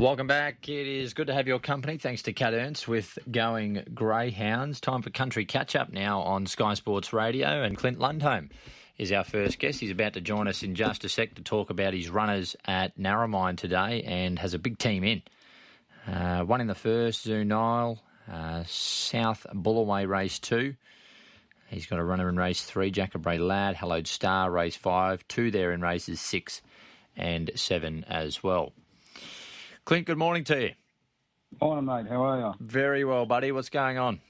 Welcome back. It is good to have your company. Thanks to Cat Ernst with Going Greyhounds. Time for country catch up now on Sky Sports Radio. And Clint Lundholm is our first guest. He's about to join us in just a sec to talk about his runners at Narromine today and has a big team in. Uh, one in the first, Zoo Nile, uh, South Bullaway race two. He's got a runner in race three, Jacobray Lad, Hallowed Star, race five, two there in races six and seven as well. Clint, good morning to you. Morning, mate. How are you? Very well, buddy. What's going on?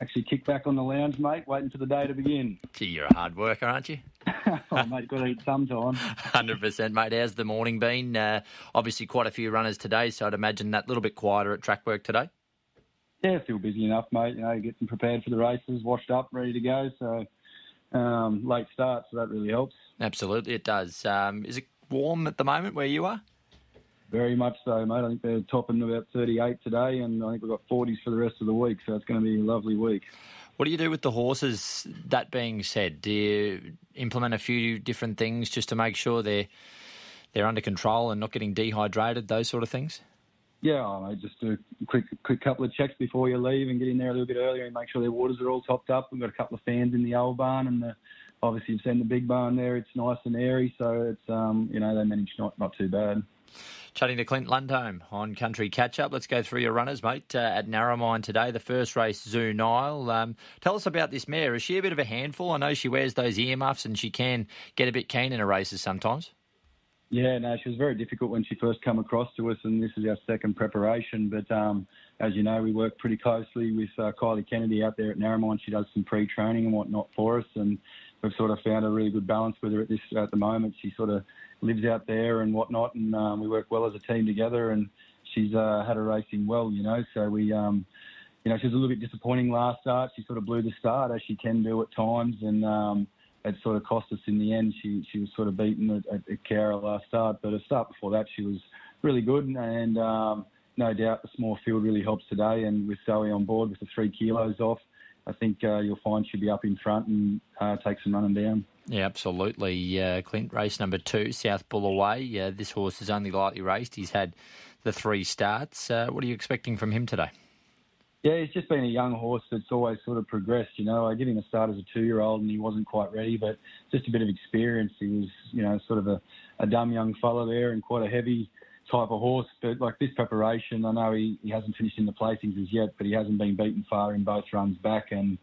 Actually, kick back on the lounge, mate, waiting for the day to begin. Gee, you're a hard worker, aren't you? oh, mate, got to eat sometime. 100%, mate. How's the morning been? Uh, obviously, quite a few runners today, so I'd imagine that little bit quieter at track work today. Yeah, feel busy enough, mate. You know, getting prepared for the races, washed up, ready to go. So, um, late start, so that really helps. Absolutely, it does. Um, is it warm at the moment where you are? Very much so, mate. I think they're topping about 38 today, and I think we've got 40s for the rest of the week, so it's going to be a lovely week. What do you do with the horses? That being said, do you implement a few different things just to make sure they're they're under control and not getting dehydrated? Those sort of things. Yeah, I just do a quick quick couple of checks before you leave and get in there a little bit earlier and make sure their waters are all topped up. We've got a couple of fans in the old barn and the obviously you've seen the big barn there. It's nice and airy, so it's um you know they manage not not too bad. Chatting to Clint Lundholm on Country Catch Up. Let's go through your runners, mate. Uh, at Narromine today, the first race, Zoo Nile. Um, tell us about this mare. Is she a bit of a handful? I know she wears those earmuffs and she can get a bit keen in her races sometimes. Yeah, no, she was very difficult when she first come across to us, and this is our second preparation. But um, as you know, we work pretty closely with uh, Kylie Kennedy out there at Narromine. She does some pre-training and whatnot for us, and we've sort of found a really good balance with her at this at the moment. She sort of lives out there and whatnot, and um, we work well as a team together. And she's uh, had her racing well, you know. So we, um, you know, she was a little bit disappointing last start. She sort of blew the start as she can do at times, and um, it sort of cost us in the end. She she was sort of beaten at, Cowra last start, but a start before that she was really good, and um, no doubt the small field really helps today. And with Zoe on board with the three kilos off, I think uh, you'll find she'll be up in front and uh, take some running down. Yeah, absolutely. Uh, Clint, race number two, South Bullaway. Uh, this horse is only lightly raced. He's had the three starts. Uh, what are you expecting from him today? Yeah, he's just been a young horse that's always sort of progressed. You know, I give him a start as a two-year-old and he wasn't quite ready, but just a bit of experience. He was, you know, sort of a, a dumb young fella there and quite a heavy type of horse. But like this preparation, I know he, he hasn't finished in the placings as yet, but he hasn't been beaten far in both runs back. And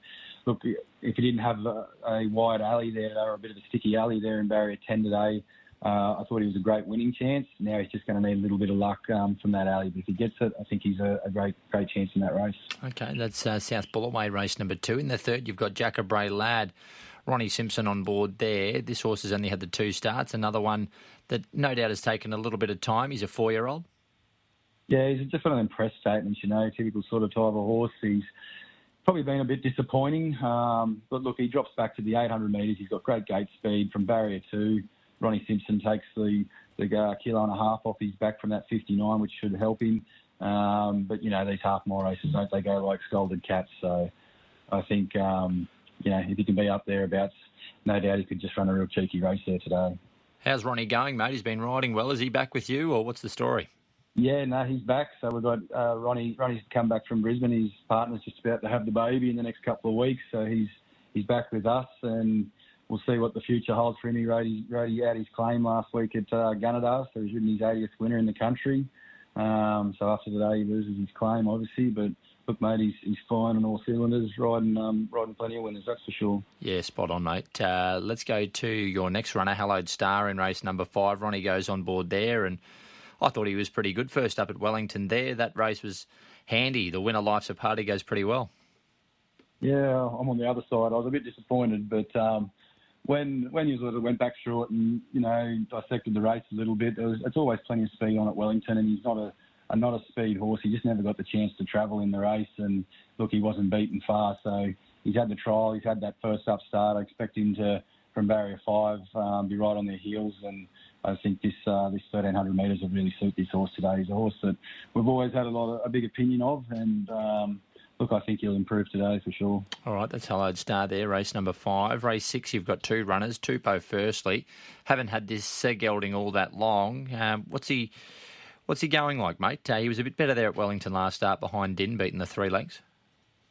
look, if he didn't have a, a wide alley there or a bit of a sticky alley there in barrier 10 today, uh, I thought he was a great winning chance. Now he's just going to need a little bit of luck um, from that alley. But if he gets it, I think he's a, a great great chance in that race. Okay, that's uh, South Bullaway race number two. In the third, you've got Jack Jacobray Lad, Ronnie Simpson on board there. This horse has only had the two starts. Another one that no doubt has taken a little bit of time. He's a four year old. Yeah, he's just one of them press statements, you know, typical sort of type of horse. He's probably been a bit disappointing. Um, but look, he drops back to the 800 metres. He's got great gate speed from barrier two. Ronnie Simpson takes the, the uh, kilo and a half off his back from that 59, which should help him. Um, but, you know, these half mile races, don't they go like scalded cats? So I think, um, you know, if he can be up thereabouts, no doubt he could just run a real cheeky race there today. How's Ronnie going, mate? He's been riding well. Is he back with you, or what's the story? Yeah, no, he's back. So we've got uh, Ronnie. Ronnie's come back from Brisbane. His partner's just about to have the baby in the next couple of weeks, so he's he's back with us, and we'll see what the future holds for him. He rode, his, rode out his claim last week at uh, Gunnedah, so he's ridden his 80th winner in the country. Um, so after today, he loses his claim, obviously, but look, mate, he's, he's fine on all cylinders, riding um, riding plenty of winners, that's for sure. Yeah, spot on, mate. Uh, let's go to your next runner, Hallowed Star, in race number five. Ronnie goes on board there, and I thought he was pretty good first up at Wellington there. That race was handy. The winner, Life's a Party, goes pretty well. Yeah, I'm on the other side. I was a bit disappointed, but um, when when you sort of went back through it and you know dissected the race a little bit, there was, it's always plenty of speed on at Wellington, and he's not a, a not a speed horse. He just never got the chance to travel in the race, and look, he wasn't beaten far, so he's had the trial, he's had that first up start. I expect him to from barrier five um, be right on their heels, and I think this uh, this 1300 metres will really suit this horse today. He's a horse that we've always had a lot of a big opinion of, and um, look, I think he'll improve today for sure. All right, that's Hallowed Star there, race number five. Race six, you've got two runners. Tupou firstly. Haven't had this uh, gelding all that long. Um, what's he What's he going like, mate? Uh, he was a bit better there at Wellington last start behind Din, beating the three legs.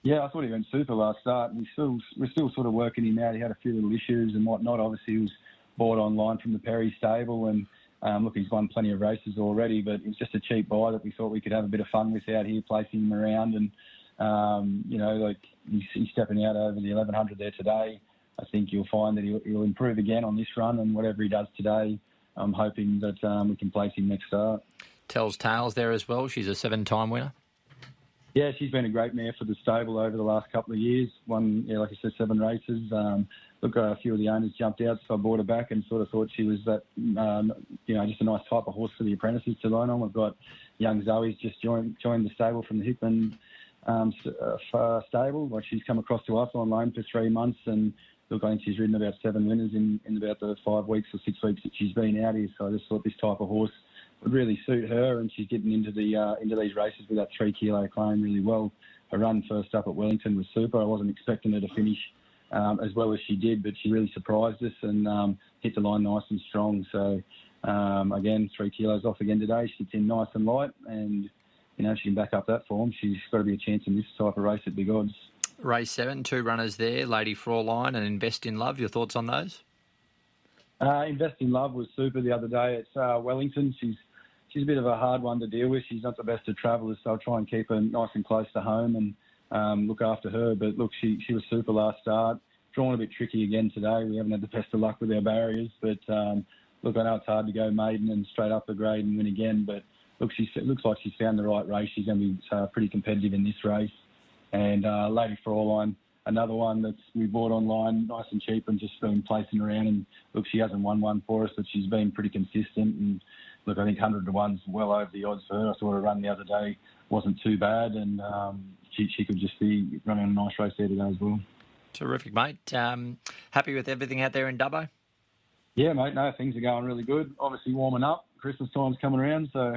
Yeah, I thought he went super last start. We still we're still sort of working him out. He had a few little issues and whatnot. Obviously, he was bought online from the Perry stable, and um, look, he's won plenty of races already. But it's just a cheap buy that we thought we could have a bit of fun with out here, placing him around, and um, you know, like he's, he's stepping out over the 1100 there today. I think you'll find that he'll, he'll improve again on this run, and whatever he does today, I'm hoping that um, we can place him next start. Tells Tales there as well. She's a seven-time winner. Yeah, she's been a great mare for the stable over the last couple of years. Won, yeah, like I said, seven races. Um, look, a few of the owners jumped out, so I brought her back and sort of thought she was that, um, you know, just a nice type of horse for the apprentices to learn on. We've got young Zoe's just joined joined the stable from the Hickman um, uh, stable. Like she's come across to us on loan for three months, and look, I think she's ridden about seven winners in, in about the five weeks or six weeks that she's been out here. So I just thought this type of horse would really suit her, and she's getting into the uh, into these races with that three kilo claim really well. Her run first up at Wellington was super. I wasn't expecting her to finish um, as well as she did, but she really surprised us and um, hit the line nice and strong. So um, again, three kilos off again today. She's in nice and light, and you know she can back up that form. She's got to be a chance in this type of race at big odds. Race seven, two runners there, Lady Fraulein and Invest in Love. Your thoughts on those? Uh, Invest in Love was super the other day at uh, Wellington. She's she's a bit of a hard one to deal with. She's not the best of travellers, so I'll try and keep her nice and close to home and um, look after her. But look, she she was super last start. Drawn a bit tricky again today. We haven't had the best of luck with our barriers, but um, look, I know it's hard to go maiden and straight up the grade and win again. But look, she looks like she's found the right race. She's going to be uh, pretty competitive in this race. And uh, Lady Fraulein, another one that's we bought online, nice and cheap, and just been placing around. And look, she hasn't won one for us, but she's been pretty consistent. And look, I think 100 to one's well over the odds for her. I saw her run the other day, wasn't too bad, and um, she, she could just be running a nice race there today as well. Terrific, mate. Um, happy with everything out there in Dubbo? Yeah, mate. No, things are going really good. Obviously warming up. Christmas time's coming around, so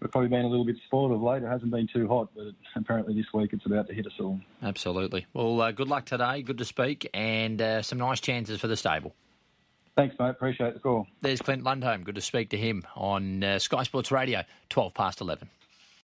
we've probably been a little bit spoiled of late. It hasn't been too hot, but apparently this week it's about to hit us all. Absolutely. Well, uh, good luck today. Good to speak, and uh, some nice chances for the stable. Thanks, mate. Appreciate the call. There's Clint Lundholm. Good to speak to him on uh, Sky Sports Radio, 12 past 11.